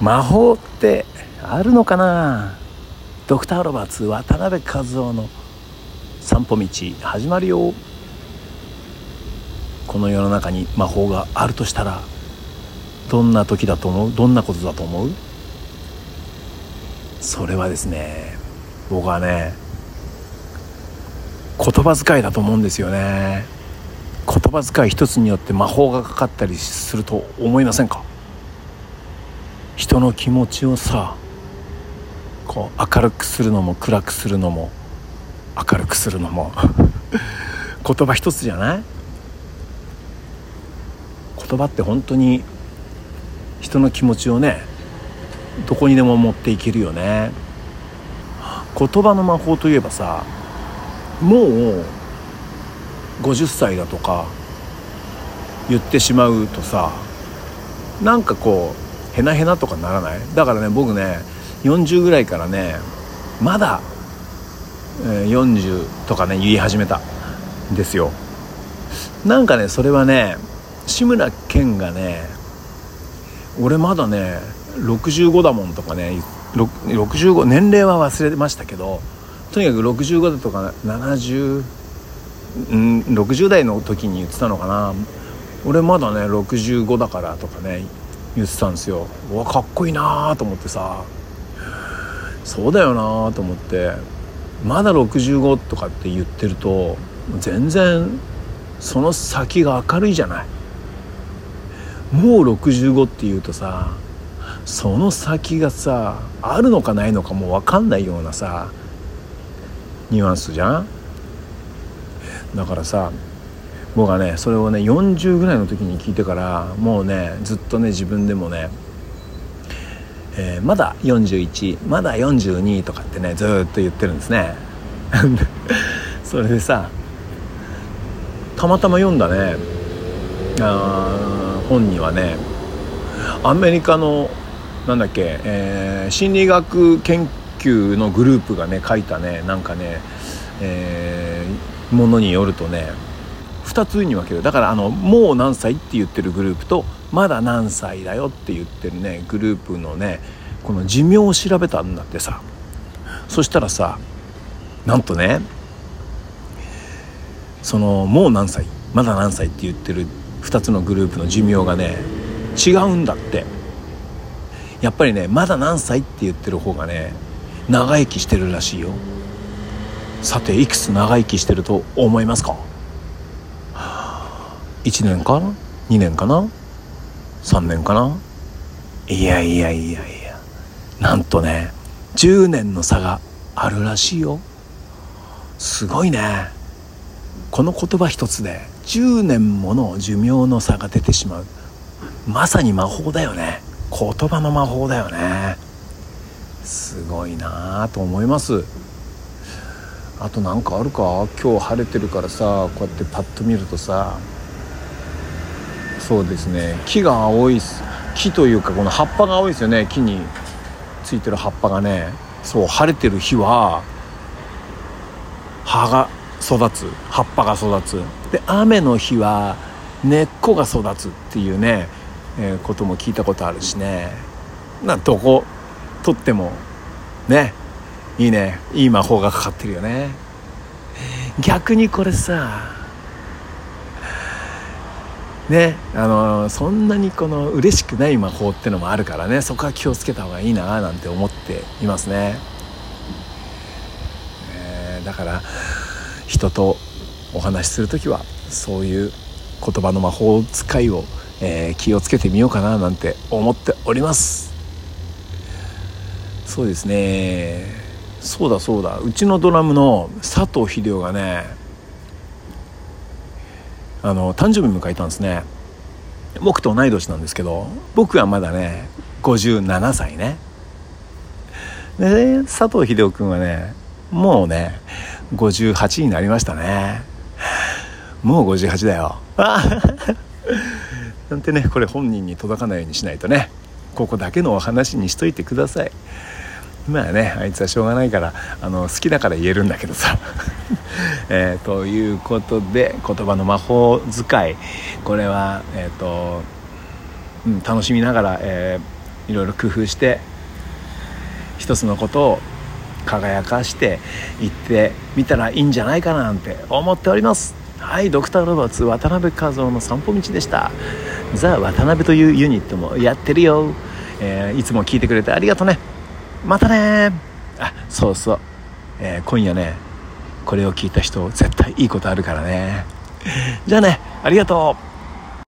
魔法ってあるのかな？ドクター・ロバーツ渡辺和夫の散歩道始まるよ。この世の中に魔法があるとしたらどんな時だと思う？どんなことだと思う？それはですね僕はね言葉遣いだと思うんですよね。言葉遣い一つによって魔法がかかったりすると思いませんか？人の気持ちをさこう明るくするのも暗くするのも明るくするのも 言葉一つじゃない？言葉って本当に人の気持ちをねどこにでも持っていけるよね。言葉の魔法といえばさもう50歳だとか言ってしまうとさなんかこうへなへなとかならない？だからね僕ね40ぐらいからねまだ、えー、40とかね言い始めた。んですよ。なんかねそれはね志村けんがね俺まだね65だもんとかね65年齢は忘れましたけどとにかく65だとか70うん60代の時に言ってたのかな。俺まだね65だからとかね言ってたんですよ。うわかっこいいなと思ってさ。そうだよなと思って。まだ65とかって言ってると全然その先が明るいじゃない。もう65っていうとさその先がさあるのかないのかもう分かんないようなさニュアンスじゃん。だからさ僕はねそれをね40ぐらいの時に聞いてからもうねずっとね自分でもね、えー、まだ41まだ42とかってねずっと言ってるんですね。それでさたまたま読んだねあ本にはねアメリカのなんだっけ、えー、心理学研究のグループがね書いたねなんかね、えー、ものによるとね2つに分ける。だからあのもう何歳って言ってるグループとまだ何歳だよって言ってるねグループのねこの寿命を調べたんだってさそしたらさなんとねそのもう何歳まだ何歳って言ってる2つのグループの寿命がね違うんだって。やっぱりねまだ何歳って言ってる方がね長生きしてるらしいよ。さていくつ長生きしてると思いますか？1年かな？2年かな？3年かな？いやいやいやいや。なんとね10年の差があるらしいよ。すごいね。この言葉一つで10年もの寿命の差が出てしまう。まさに魔法だよね。言葉の魔法だよね。すごいなあと思います。あと何かあるか？今日晴れてるからさこうやってパッと見るとさそうですね。木が青い木というかこの葉っぱが青いですよね。木についてる葉っぱがね。そう晴れてる日は葉が育つ。葉っぱが育つ。で雨の日は根っこが育つっていうね、えー、ことも聞いたことあるしね。などこ取ってもねいいね。いい魔法がかかってるよね。逆にこれさねあのそんなにこの嬉しくない魔法ってのもあるからねそこは気をつけた方がいいななんて思っていますね、えー、だから人とお話しする時はそういう言葉の魔法使いを、えー、気をつけてみようかななんて思っております。そうですね。そうだそうだ。うちのドラムの佐藤秀夫がねあの誕生日迎えたんですね。僕と同い年なんですけど僕はまだね57歳ね。で佐藤秀夫君はねもうね58になりましたね。もう58だよ。なんてねこれ本人に届かないようにしないとねここだけのお話にしといてください。まあねあいつはしょうがないからあの好きだから言えるんだけどさ。えー、ということで言葉の魔法使い。これはえっ、ー、と、うん、楽しみながら、えー、いろいろ工夫して一つのことを輝かしていってみたらいいんじゃないかなんて思っております。はいドクターロバーツ渡辺和夫の散歩道でした。ザ・渡辺というユニットもやってるよ、えー、いつも聞いてくれてありがとね。またね。あそうそう、えー、今夜ねこれを聞いた人絶対いいことあるからね。じゃあねありがとう。